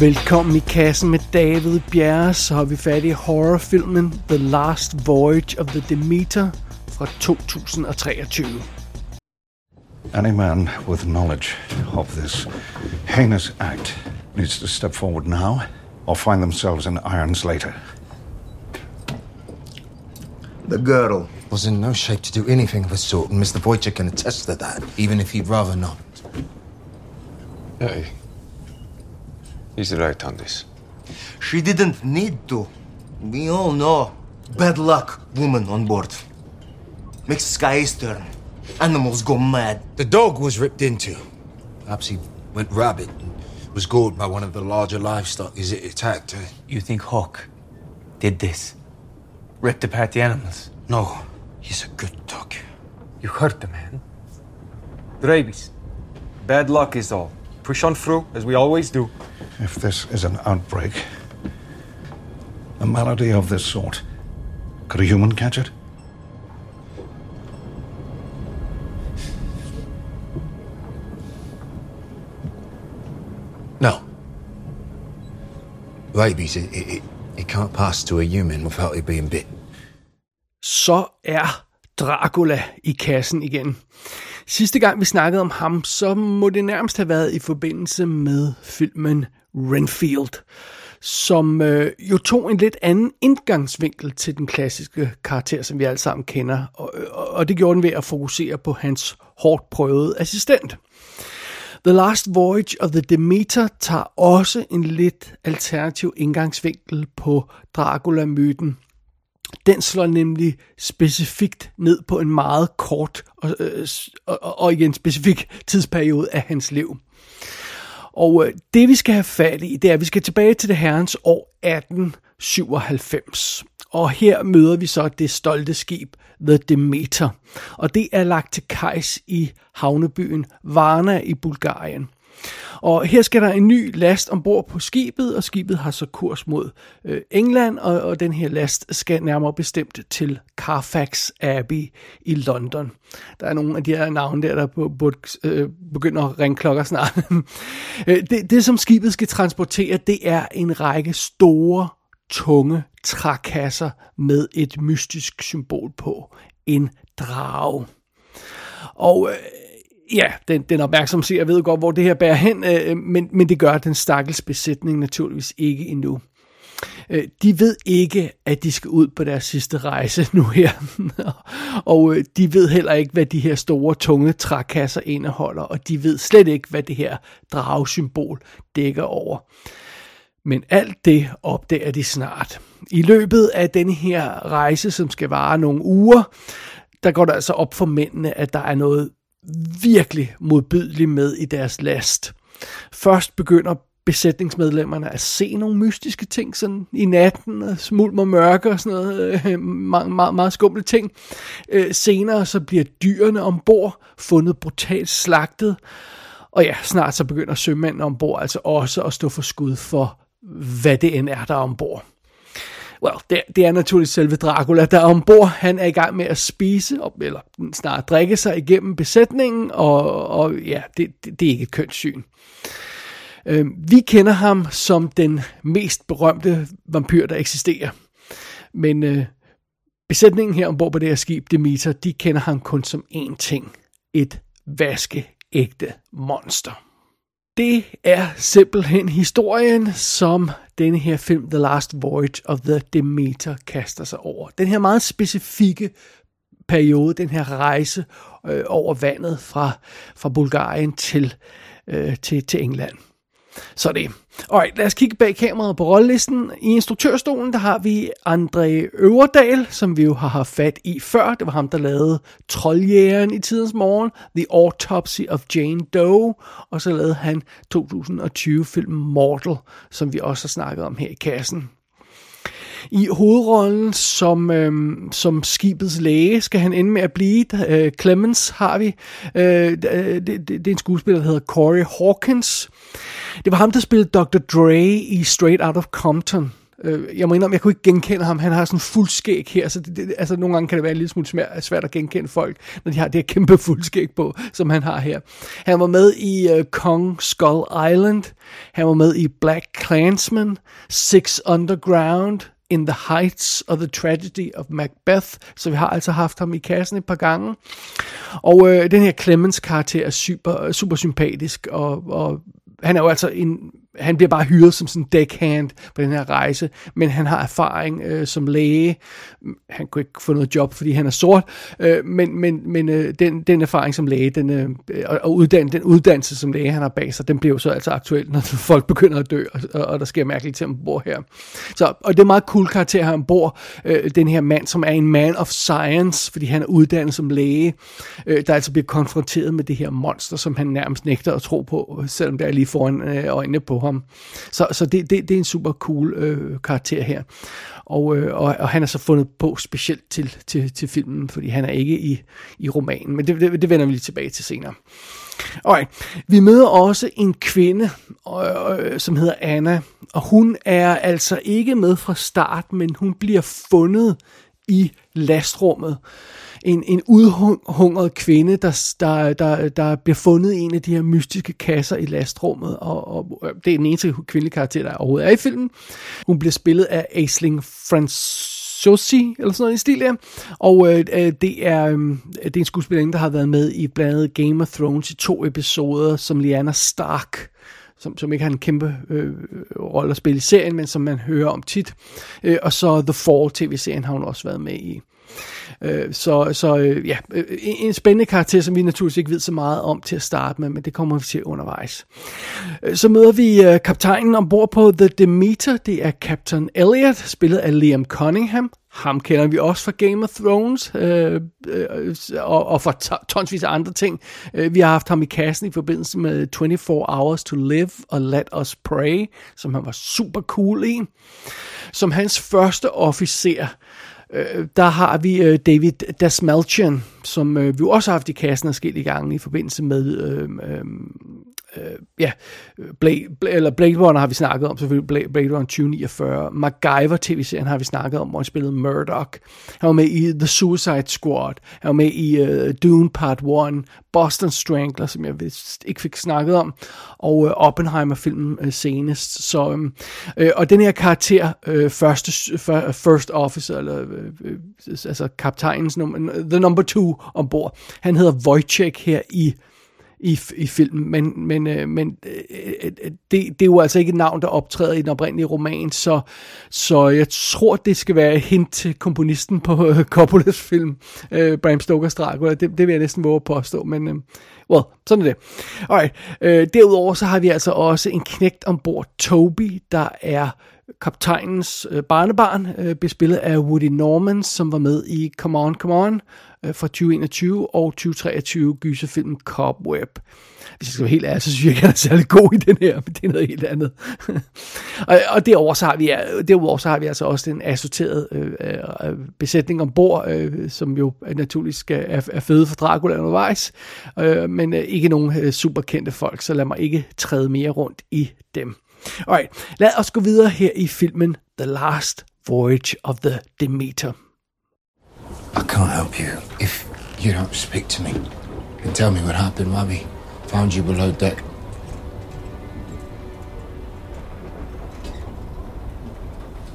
Velkommen i kassen med David Bjerre, så har vi fat i horrorfilmen The Last Voyage of the Demeter fra 2023. Any man with knowledge of this heinous act needs to step forward now or find themselves in irons later. The girl. Was in no shape to do anything of the sort, and Mr. Wojcik can attest to that, even if he'd rather not. Hey. He's right on this. She didn't need to. We all know. Bad luck, woman on board. Makes skies turn. Animals go mad. The dog was ripped into. Perhaps he went rabid and was gored by one of the larger livestock as it attacked her. You think Hawk did this? Ripped apart the animals? No, he's a good dog. You hurt the man. Rabies. Bad luck is all. Push on through, as we always do. If this is an outbreak, a malady of this sort, could a human catch it? No. Rabies, it, it, it, it can't pass to a human without it being bit. Så er Dracula i kassen igen. Sidste gang vi snakkede om ham, så må det nærmest have været i forbindelse med filmen Renfield, som øh, jo tog en lidt anden indgangsvinkel til den klassiske karakter, som vi alle sammen kender, og, og, og det gjorde den ved at fokusere på hans hårdt prøvede assistent. The Last Voyage of the Demeter tager også en lidt alternativ indgangsvinkel på Dracula-myten. Den slår nemlig specifikt ned på en meget kort og, øh, og, og igen specifik tidsperiode af hans liv. Og øh, det vi skal have fat i, det er, at vi skal tilbage til det herrens år 1897. Og her møder vi så det stolte skib The Demeter. Og det er lagt til kajs i havnebyen Varna i Bulgarien. Og her skal der en ny last ombord på skibet, og skibet har så kurs mod øh, England, og, og den her last skal nærmere bestemt til Carfax Abbey i London. Der er nogle af de her navne der, der på, på, øh, begynder at ringe klokker snart. Øh, det, det, som skibet skal transportere, det er en række store, tunge trækasser med et mystisk symbol på. En drage. Og øh, ja, den, den opmærksomme ser ved godt, hvor det her bærer hen, øh, øh, men, men det gør den stakkels besætning naturligvis ikke endnu. Øh, de ved ikke, at de skal ud på deres sidste rejse nu her. og øh, de ved heller ikke, hvad de her store, tunge trækasser indeholder, og de ved slet ikke, hvad det her dragsymbol dækker over. Men alt det opdager de snart. I løbet af denne her rejse, som skal vare nogle uger, der går der altså op for mændene, at der er noget virkelig modbydeligt med i deres last. Først begynder besætningsmedlemmerne at se nogle mystiske ting sådan i natten, og smulm og mørke og sådan noget, øh, meget, meget, meget skumle ting. Øh, senere så bliver dyrene ombord fundet brutalt slagtet, og ja, snart så begynder sømændene ombord altså også at stå for skud for, hvad det end er, der er ombord. Well, det, det er naturligvis selve Dracula, der er ombord. Han er i gang med at spise, eller snart drikke sig igennem besætningen, og, og ja, det, det, det er ikke et kønt syn. Øh, vi kender ham som den mest berømte vampyr, der eksisterer. Men øh, besætningen her ombord på det her skib, Demeter, de kender ham kun som én ting. Et vaskeægte monster. Det er simpelthen historien, som denne her film, The Last Voyage of the Demeter, kaster sig over. Den her meget specifikke periode, den her rejse øh, over vandet fra, fra Bulgarien til, øh, til, til England. Så det. Alright, lad os kigge bag kameraet på rollelisten. I instruktørstolen, der har vi André Øverdal, som vi jo har haft fat i før. Det var ham, der lavede Trolljægeren i tidens morgen, The Autopsy of Jane Doe, og så lavede han 2020-filmen Mortal, som vi også har snakket om her i kassen. I hovedrollen som, øh, som skibets læge skal han ende med at blive. Øh, Clemens har vi. Øh, øh, det, det, det er en skuespiller, der hedder Corey Hawkins. Det var ham, der spillede Dr. Dre i Straight Out of Compton. Øh, jeg må indrømme, jeg kunne ikke genkende ham. Han har sådan en fuldskæg her, så det, det, altså nogle gange kan det være en lille smule svært, at genkende folk, når de har det her kæmpe fuldskæg på, som han har her. Han var med i uh, Kong Skull Island. Han var med i Black Clansman, Six Underground, In the Heights of the Tragedy of Macbeth, så vi har altså haft ham i kassen et par gange. Og øh, den her Clemens karakter er super, øh, super sympatisk, og, og han er jo altså en han bliver bare hyret som sådan deckhand på den her rejse, men han har erfaring øh, som læge. Han kunne ikke få noget job, fordi han er sort, øh, men, men, men øh, den, den erfaring som læge, den, øh, og uddan, den uddannelse som læge, han har bag sig, den bliver jo så altså aktuel, når folk begynder at dø, og, og der sker mærkeligt til, ombord her. Så, og det er meget cool karakter her ombord, øh, den her mand, som er en man of science, fordi han er uddannet som læge, øh, der altså bliver konfronteret med det her monster, som han nærmest nægter at tro på, øh, selvom det er lige foran øh, øjnene på ham. Så, så det, det, det er en super cool øh, karakter her. Og, øh, og, og han er så fundet på specielt til, til, til filmen, fordi han er ikke i, i romanen, men det, det, det vender vi lige tilbage til senere. Alright. Vi møder også en kvinde, øh, øh som hedder Anna, og hun er altså ikke med fra start, men hun bliver fundet i lastrummet en, en udhungret kvinde, der, der, der, der bliver fundet i en af de her mystiske kasser i lastrummet, og, og øh, det er den eneste kvindelige karakter, der overhovedet er i filmen. Hun bliver spillet af Aisling Franciosi, eller sådan noget i stil der. Og øh, øh det, er, øh, det er en skuespillerinde, der har været med i blandt andet Game of Thrones i to episoder, som Lyanna Stark som, som ikke har en kæmpe øh, rolle at spille i serien, men som man hører om tit. Øh, og så The Fall tv-serien har hun også været med i. Øh, så så øh, ja, øh, en spændende karakter, som vi naturligvis ikke ved så meget om til at starte med, men det kommer vi til undervejs. Øh, så møder vi øh, kaptajnen ombord på The Demeter. Det er Captain Elliot, spillet af Liam Cunningham. Ham kender vi også fra Game of Thrones øh, øh, og, og fra tonsvis af andre ting. Vi har haft ham i kassen i forbindelse med 24 Hours to Live og Let Us Pray, som han var super cool i. Som hans første officer øh, der har vi øh, David Dasmalchian, som øh, vi også har haft i kassen i gange i forbindelse med øh, øh, øh, ja, Blade, eller Blade Runner har vi snakket om, selvfølgelig Blade, Blade Runner 2049. MacGyver tv-serien har vi snakket om, hvor han spillede Murdoch. Han var med i The Suicide Squad. Han var med i øh, Dune Part 1. Boston Strangler, som jeg vist ikke fik snakket om. Og øh, Oppenheimer-filmen øh, senest. Så, øhm, øh, og den her karakter, øh, første, first officer, eller øh, øh, altså kaptajnens nummer, the number two ombord, han hedder Wojciech her i i, i filmen, men, men, øh, men øh, øh, øh, det, det er jo altså ikke et navn, der optræder i den oprindelige roman, så, så jeg tror, det skal være et hint til komponisten på øh, Coppolas film, øh, Bram Stokers Dracula, det, det vil jeg næsten våge at påstå, men øh, well, sådan er det. Alright, øh, derudover så har vi altså også en knægt ombord, Toby, der er kaptajnens øh, barnebarn, øh, bespillet af Woody Norman, som var med i Come On, Come On, øh, fra 2021 og 2023 gyserfilmen Cobweb. Hvis jeg skal være helt ærlig, så synes jeg ikke, han er særlig god i den her, men det er noget helt andet. og, og derover så har vi, øh, derover så har vi altså også den assorterede øh, øh, besætning ombord, øh, som jo naturligvis skal, er, er fede for Dracula undervejs, øh, men øh, ikke nogen øh, super kendte folk, så lad mig ikke træde mere rundt i dem. Alright, lad os gå videre her i filmen The Last Voyage of the Demeter. I can't help you if you don't speak to me and tell me what happened while we found you below deck.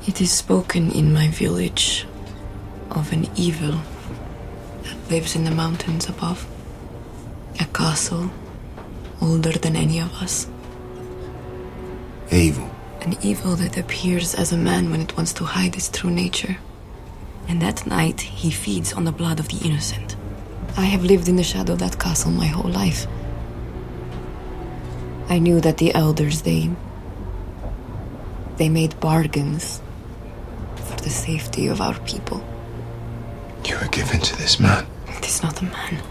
It is spoken in my village of an evil that lives in the mountains above. A castle older than any of us. Evil. An evil that appears as a man when it wants to hide its true nature and at night he feeds on the blood of the innocent. I have lived in the shadow of that castle my whole life. I knew that the elders, they. they made bargains for the safety of our people. You were given to this man. It is not a man.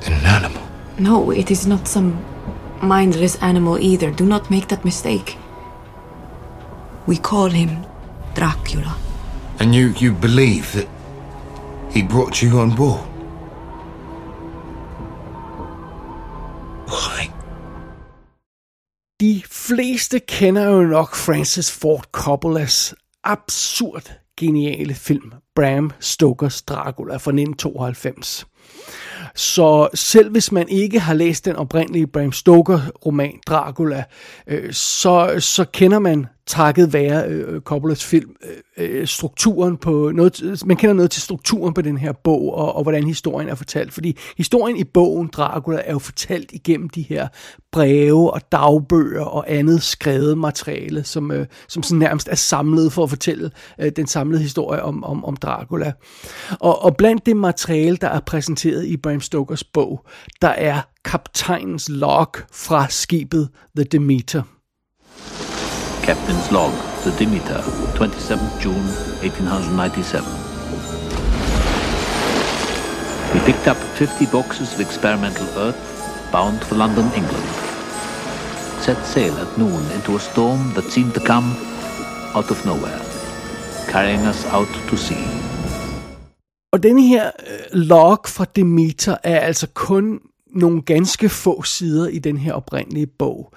Then an animal. No, it is not some mindless animal either. Do not make that mistake. We call him Dracula. And you, you believe that he brought you on board? Why? De fleste kender jo nok Francis Ford Coppolas absurd geniale film, Bram Stokers Dracula fra 1992. Så selv hvis man ikke har læst den oprindelige Bram Stoker-roman Dracula, øh, så, så kender man takket være øh, Coppolas film, øh, øh strukturen på noget, man kender noget til strukturen på den her bog, og, og hvordan historien er fortalt, fordi historien i bogen Dracula er jo fortalt igennem de her breve og dagbøger og andet skrevet materiale, som, øh, som sådan nærmest er samlet for at fortælle øh, den samlede historie om, om, om Dracula. Og, og blandt det materiale, der er præsenteret i Bram Stokers bog, der er kaptajnens log fra skibet The Demeter. Captain's log, the Demeter, 27th June 1897. We picked up 50 boxes of experimental earth bound for London, England. Set sail at noon into a storm that seemed to come out of nowhere, carrying us out to sea. Og denne her øh, log fra Demeter er altså kun nogle ganske få sider i den her oprindelige bog.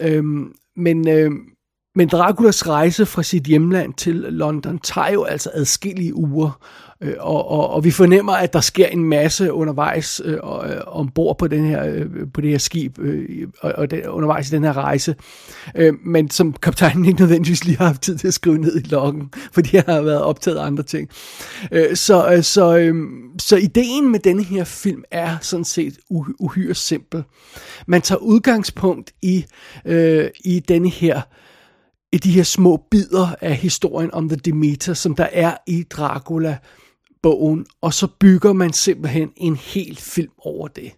Øhm, men øhm, men Draculas rejse fra sit hjemland til London tager jo altså adskillige uger, øh, og, og, og vi fornemmer, at der sker en masse undervejs øh, øh, ombord på, den her, øh, på det her skib, øh, og, og det, undervejs i den her rejse, øh, men som kaptajnen ikke nødvendigvis lige har haft tid til at skrive ned i loggen, fordi jeg har været optaget af andre ting. Øh, så, øh, så, øh, så ideen med denne her film er sådan set uhyre simpel. Man tager udgangspunkt i, øh, i denne her i de her små bidder af historien om The Demeter, som der er i Dracula-bogen, og så bygger man simpelthen en hel film over det.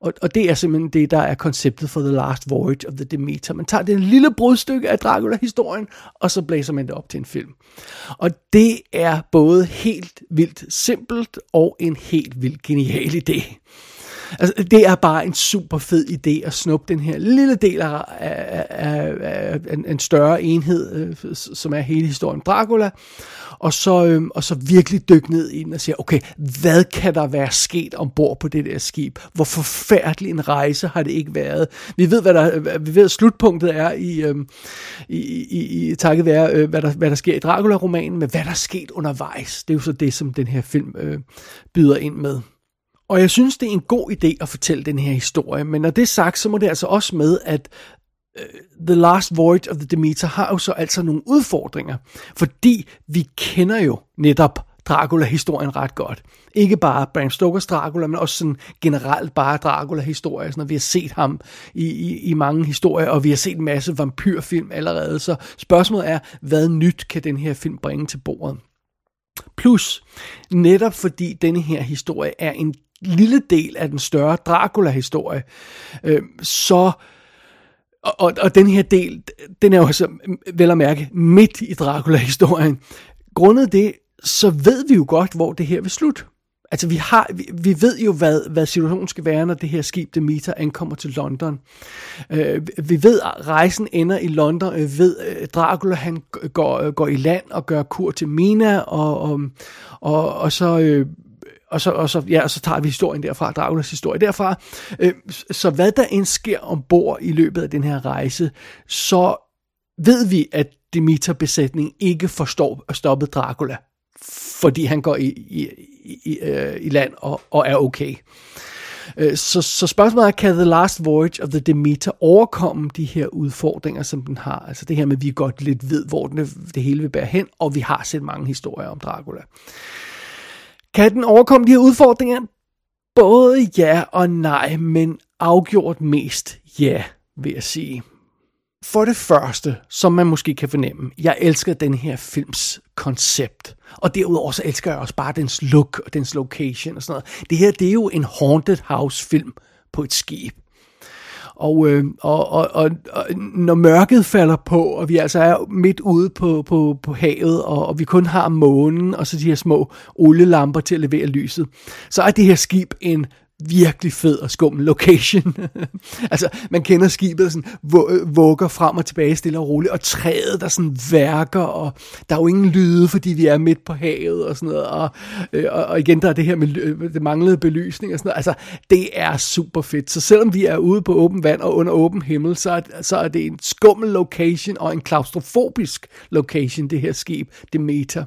Og, og det er simpelthen det, der er konceptet for The Last Voyage of the Demeter. Man tager det lille brudstykke af Dracula-historien, og så blæser man det op til en film. Og det er både helt vildt simpelt og en helt vildt genial idé. Altså, det er bare en super fed idé at snuppe den her lille del af, af, af, af en, en større enhed, øh, som er hele historien Dracula, og så, øh, og så virkelig dykke ned i den og sige, okay, hvad kan der være sket ombord på det der skib? Hvor forfærdelig en rejse har det ikke været? Vi ved, hvad der, vi ved, at slutpunktet er i, øh, i, i, i takket være, øh, hvad, der, hvad der sker i Dracula-romanen, men hvad der er sket undervejs, det er jo så det, som den her film øh, byder ind med. Og jeg synes, det er en god idé at fortælle den her historie, men når det er sagt, så må det altså også med, at uh, The Last Voyage of the Demeter har jo så altså nogle udfordringer, fordi vi kender jo netop Dracula-historien ret godt. Ikke bare Bram Stokers Dracula, men også sådan generelt bare Dracula-historie. Når vi har set ham i, i, i mange historier, og vi har set en masse vampyrfilm allerede. Så spørgsmålet er, hvad nyt kan den her film bringe til bordet? Plus, netop fordi denne her historie er en lille del af den større Dracula-historie, øh, så og, og, og den her del, den er jo så mm, vel at mærke midt i Dracula-historien. Grundet det, så ved vi jo godt, hvor det her vil slutte. Altså vi, har, vi, vi ved jo, hvad, hvad situationen skal være, når det her skib Demeter ankommer til London. Øh, vi ved, at rejsen ender i London. Vi ved, at Dracula han går, øh, går i land og gør kur til Mina, og, og, og, og så... Øh, og så, og så, ja, og så tager vi historien derfra, Draculas historie derfra. Øh, så hvad der end sker ombord i løbet af den her rejse, så ved vi, at Demeter-besætningen ikke forstår at stoppe Dracula, fordi han går i, i, i, øh, i land og, og er okay. Øh, så, så spørgsmålet er, kan The Last Voyage of the Demeter overkomme de her udfordringer, som den har? Altså det her med, at vi godt lidt ved, hvor den, det hele vil bære hen, og vi har set mange historier om Dracula. Kan den overkomme de her udfordringer? Både ja og nej, men afgjort mest ja, vil jeg sige. For det første, som man måske kan fornemme, jeg elsker den her films koncept. Og derudover så elsker jeg også bare dens look og dens location og sådan noget. Det her, det er jo en haunted house film på et skib. Og, øh, og, og, og, og når mørket falder på, og vi altså er midt ude på, på, på havet, og, og vi kun har månen og så de her små olielamper til at levere lyset, så er det her skib en virkelig fed og skummel location. altså, man kender skibet sådan, vugger frem og tilbage stille og roligt, og træet, der sådan værker, og der er jo ingen lyde, fordi vi er midt på havet og sådan noget, og, øh, og, og igen, der er det her med øh, det manglede belysning og sådan noget. Altså, det er super fedt. Så selvom vi er ude på åben vand og under åben himmel, så er, så er det en skummel location og en klaustrofobisk location, det her skib, det meter.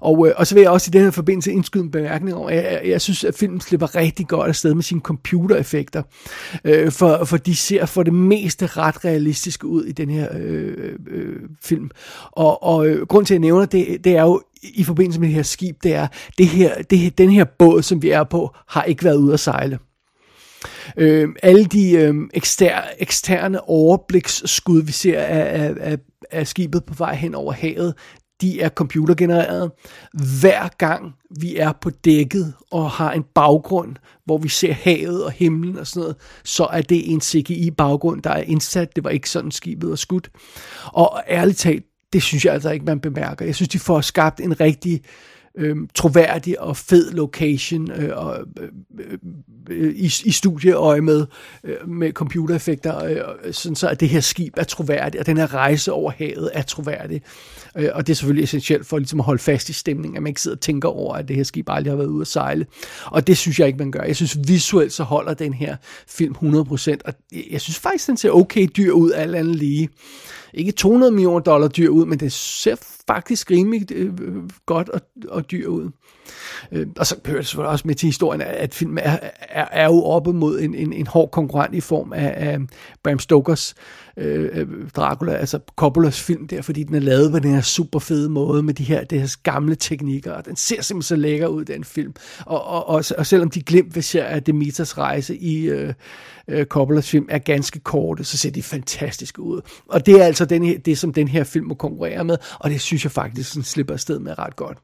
Og, øh, og så vil jeg også i den her forbindelse indskyde en bemærkning om, at jeg, jeg synes, at filmen slipper rigtig godt afsted med sine computereffekter. Øh, for, for de ser for det meste ret realistiske ud i den her øh, øh, film. Og, og øh, grund til, at jeg nævner det, det er jo i forbindelse med det her skib, det er, det her, det, den her båd, som vi er på, har ikke været ude at sejle. Øh, alle de øh, ekster, eksterne overbliksskud, vi ser af, af, af, af skibet på vej hen over havet, de er computergenereret. Hver gang vi er på dækket og har en baggrund, hvor vi ser havet og himlen og sådan noget, så er det en CGI-baggrund, der er indsat. Det var ikke sådan skibet og skudt. Og ærligt talt, det synes jeg altså ikke, man bemærker. Jeg synes, de får skabt en rigtig øh, øh, troværdig og fed location øh, og, øh, øh, i, i studieøje med, øh, med computereffekter, øh, sådan så at det her skib er troværdigt, og den her rejse over havet er troværdig. Øh, og det er selvfølgelig essentielt for ligesom at holde fast i stemningen, at man ikke sidder og tænker over, at det her skib aldrig har været ude at sejle. Og det synes jeg ikke, man gør. Jeg synes visuelt så holder den her film 100%, og jeg synes faktisk, den ser okay dyr ud, alt andet lige ikke 200 millioner dollar dyr ud, men det ser faktisk rimelig øh, godt og, og dyr ud. Øh, og så hører det selvfølgelig også med til historien, at filmen er, er, er jo oppe mod en, en, en hård konkurrent i form af, af Bram Stokers øh, øh Dracula, altså Coppolas film der, fordi den er lavet på den her super fede måde med de her, de her gamle teknikker, og den ser simpelthen så lækker ud, den film. Og, og, og, og selvom de glemt, hvis jeg er Demeters rejse i øh, øh, Coppolas film er ganske korte, så ser de fantastisk ud. Og det er altså den her, det, som den her film må konkurrere med, og det synes jeg faktisk sådan slipper afsted med ret godt.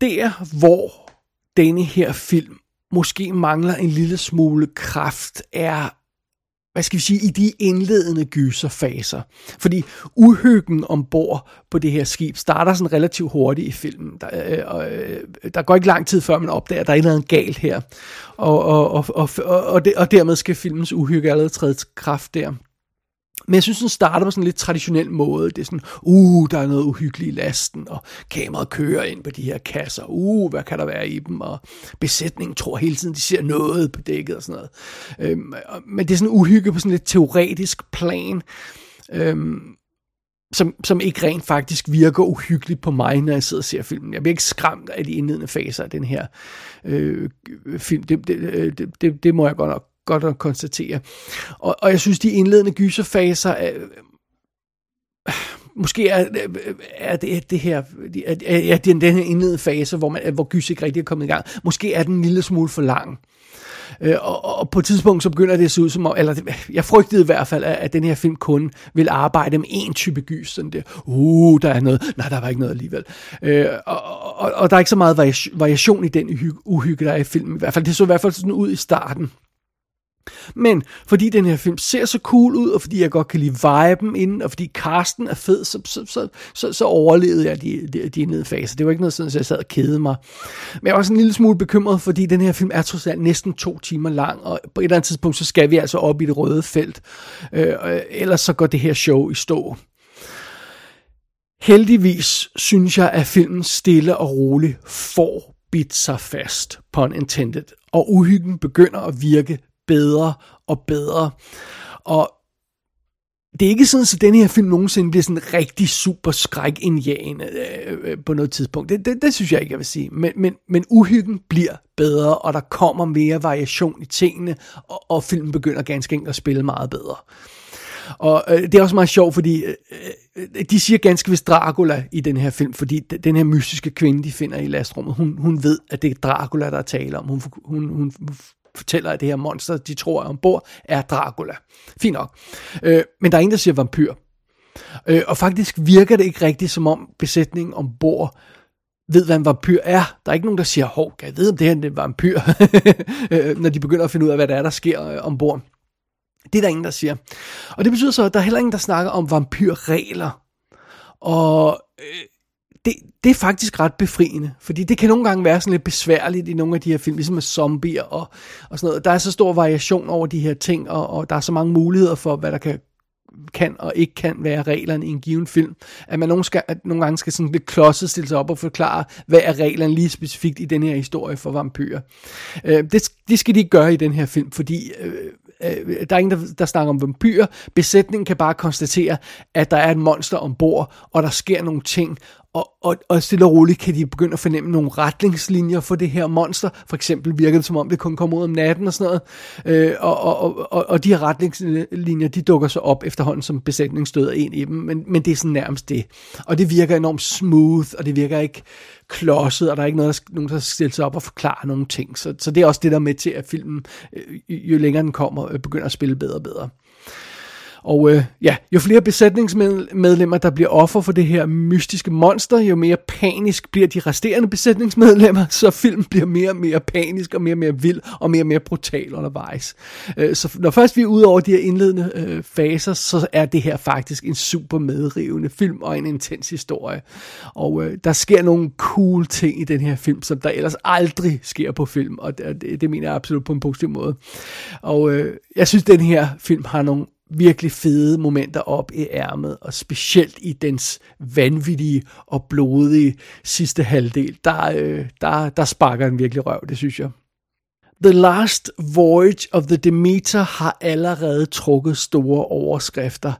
Der, hvor denne her film måske mangler en lille smule kraft, er hvad skal vi sige, i de indledende gyserfaser. Fordi uhyggen ombord på det her skib starter sådan relativt hurtigt i filmen. Der, øh, øh der går ikke lang tid før man opdager, at der er noget galt her. Og, og, og, og, og, det, og dermed skal filmens uhygge allerede træde kraft der. Men jeg synes, den starter på sådan en lidt traditionel måde. Det er sådan, uh, der er noget uhyggeligt i lasten, og kameraet kører ind på de her kasser. Uh, hvad kan der være i dem? Og besætningen tror hele tiden, de ser noget på dækket og sådan noget. Øhm, men det er sådan uhygge på sådan lidt teoretisk plan. Øhm, som, som ikke rent faktisk virker uhyggeligt på mig, når jeg sidder og ser filmen. Jeg bliver ikke skræmt af de indledende faser af den her øh, film. Det, det, øh, det, det, det må jeg godt nok godt at konstatere. Og, og jeg synes, de indledende gyserfaser er, måske er, er det, det her, er, er det den her indledende fase, hvor, man, hvor gys ikke rigtig er kommet i gang, måske er den en lille smule for lang. Øh, og, og på et tidspunkt så begynder det at se ud som om, eller jeg frygtede i hvert fald, at, at den her film kun vil arbejde med en type gys, sådan der, uh, der er noget, nej, der var ikke noget alligevel. Øh, og, og, og der er ikke så meget variation i den uhygge, der er i filmen, i hvert fald, det så i hvert fald sådan ud i starten. Men fordi den her film ser så cool ud, og fordi jeg godt kan lide viben inden, og fordi Karsten er fed, så, så, så, så, så overlevede jeg de, de, de nedfaser. Det var ikke noget sådan, at jeg sad og kede mig. Men jeg var også en lille smule bekymret, fordi den her film er trods alt næsten to timer lang, og på et eller andet tidspunkt, så skal vi altså op i det røde felt. Øh, ellers så går det her show i stå. Heldigvis synes jeg, at filmen stille og roligt får bidt sig fast, pun intended, og uhyggen begynder at virke bedre og bedre. Og det er ikke sådan, at den her film nogensinde bliver sådan rigtig super skræk øh, øh, på noget tidspunkt. Det, det, det synes jeg ikke, jeg vil sige. Men, men, men uhyggen bliver bedre, og der kommer mere variation i tingene, og, og filmen begynder ganske enkelt at spille meget bedre. Og øh, det er også meget sjovt, fordi øh, øh de siger ganske vist Dracula i den her film, fordi den her mystiske kvinde, de finder i lastrummet, hun, hun ved, at det er Dracula, der er tale om. Hun, hun, hun fortæller, at det her monster, de tror er ombord, er Dracula. Fint nok. Øh, men der er ingen, der siger vampyr. Øh, og faktisk virker det ikke rigtigt, som om besætningen ombord ved, hvad en vampyr er. Der er ikke nogen, der siger, hov, kan jeg vide, om det her er en vampyr, øh, når de begynder at finde ud af, hvad der er, der sker øh, ombord. Det er der ingen, der siger. Og det betyder så, at der er heller ingen, der snakker om vampyrregler. Og øh, det, det er faktisk ret befriende, fordi det kan nogle gange være sådan lidt besværligt i nogle af de her film, ligesom med zombier og, og sådan noget. Der er så stor variation over de her ting, og, og der er så mange muligheder for, hvad der kan kan og ikke kan være reglerne i en given film. At man nogle, skal, at nogle gange skal sådan lidt klodset stille sig op og forklare, hvad er reglerne lige specifikt i den her historie for vampyrer. Øh, det, det skal de ikke gøre i den her film, fordi øh, øh, der er ingen, der, der snakker om vampyrer. Besætningen kan bare konstatere, at der er et monster ombord, og der sker nogle ting, og, og, og stille og roligt kan de begynde at fornemme nogle retningslinjer for det her monster. For eksempel virker det som om, det kun kommer ud om natten og sådan noget. Øh, og, og, og, og de her retningslinjer, de dukker så op efterhånden, som besætningen støder ind i dem. Men, men det er sådan nærmest det. Og det virker enormt smooth, og det virker ikke klodset, og der er ikke noget, der, nogen, der stiller sig op og forklare nogle ting. Så, så det er også det der med til, at filmen, øh, jo længere den kommer, øh, begynder at spille bedre og bedre. Og øh, ja, jo flere besætningsmedlemmer, der bliver offer for det her mystiske monster, jo mere panisk bliver de resterende besætningsmedlemmer, så filmen bliver mere og mere panisk og mere og mere vild og mere og mere brutal undervejs. Øh, så når først vi er ude over de her indledende øh, faser, så er det her faktisk en super medrivende film og en intens historie. Og øh, der sker nogle cool ting i den her film, som der ellers aldrig sker på film, og det, det mener jeg absolut på en positiv måde. Og øh, jeg synes, den her film har nogle virkelig fede momenter op i ærmet, og specielt i dens vanvittige og blodige sidste halvdel, der, øh, der, der sparker den virkelig røv, det synes jeg. The Last Voyage of the Demeter har allerede trukket store overskrifter.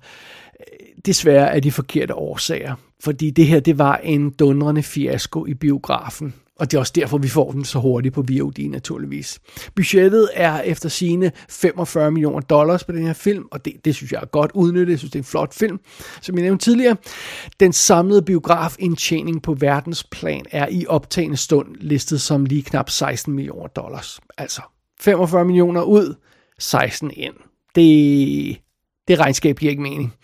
Desværre af de forkerte årsager, fordi det her det var en dundrende fiasko i biografen. Og det er også derfor, vi får den så hurtigt på VOD naturligvis. Budgettet er efter sine 45 millioner dollars på den her film, og det, det synes jeg er godt udnyttet. Jeg synes, det er en flot film. Som jeg nævnte tidligere, den samlede biografindtjening på verdensplan er i optagende stund listet som lige knap 16 millioner dollars. Altså 45 millioner ud, 16 ind. Det, det regnskab giver ikke mening,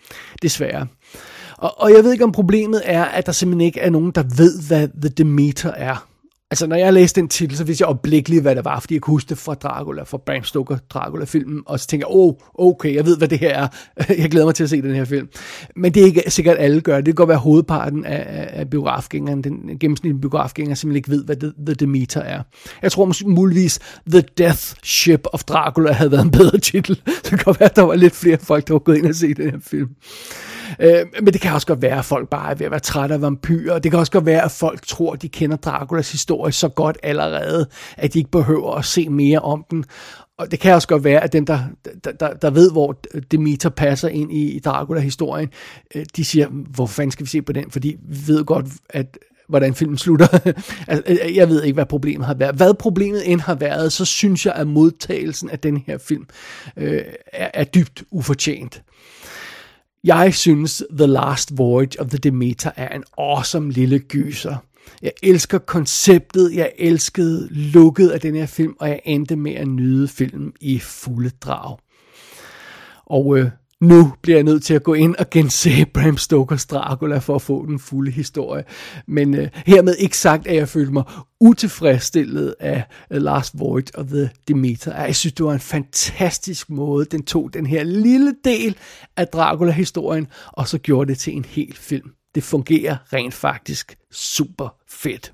desværre. Og, og jeg ved ikke, om problemet er, at der simpelthen ikke er nogen, der ved, hvad The Demeter er. Altså, når jeg læste den titel, så vidste jeg opblikkeligt, hvad det var, fordi jeg kunne huske det fra Dracula, fra Bram Stoker Dracula-filmen, og så tænker jeg, oh, okay, jeg ved, hvad det her er. jeg glæder mig til at se den her film. Men det er ikke sikkert, at alle gør det. Det kan godt være, hovedparten af, af biografgængeren, den gennemsnitlige biografgænger, simpelthen ikke ved, hvad The, The Demeter er. Jeg tror måske muligvis, The Death Ship of Dracula havde været en bedre titel. Så det kan godt være, at der var lidt flere folk, der var gået ind og se den her film. Øh, men det kan også godt være, at folk bare er ved at være trætte af vampyrer. Det kan også godt være, at folk tror, at de kender Draculas historie så godt allerede, at de ikke behøver at se mere om den. Og det kan også godt være, at dem, der, der, der, der ved, hvor Demeter passer ind i, i Dracula-historien, øh, de siger, hvor fanden skal vi se på den? Fordi vi ved godt, at hvordan filmen slutter. Altså, øh, øh, jeg ved ikke, hvad problemet har været. Hvad problemet end har været, så synes jeg, at modtagelsen af den her film øh, er, er dybt ufortjent. Jeg synes, The Last Voyage of the Demeter er en awesome lille gyser. Jeg elsker konceptet, jeg elskede lukket af den her film, og jeg endte med at nyde filmen i fulde drag. Og øh, nu bliver jeg nødt til at gå ind og gense Bram Stokers Dracula for at få den fulde historie. Men øh, hermed ikke sagt, at jeg følte mig utilfredsstillet af uh, Last Voyage of the Demeter. Jeg synes, det var en fantastisk måde, den tog den her lille del af Dracula-historien, og så gjorde det til en hel film. Det fungerer rent faktisk super fedt.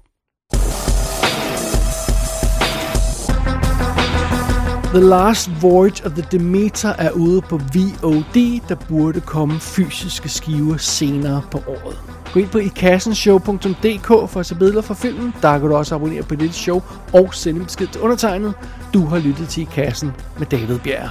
The Last Voyage of the Demeter er ude på VOD, der burde komme fysiske skiver senere på året. Gå ind på ikassenshow.dk for at se billeder fra filmen. Der kan du også abonnere på dette show og sende besked til undertegnet. Du har lyttet til I Kassen med David Bjerg.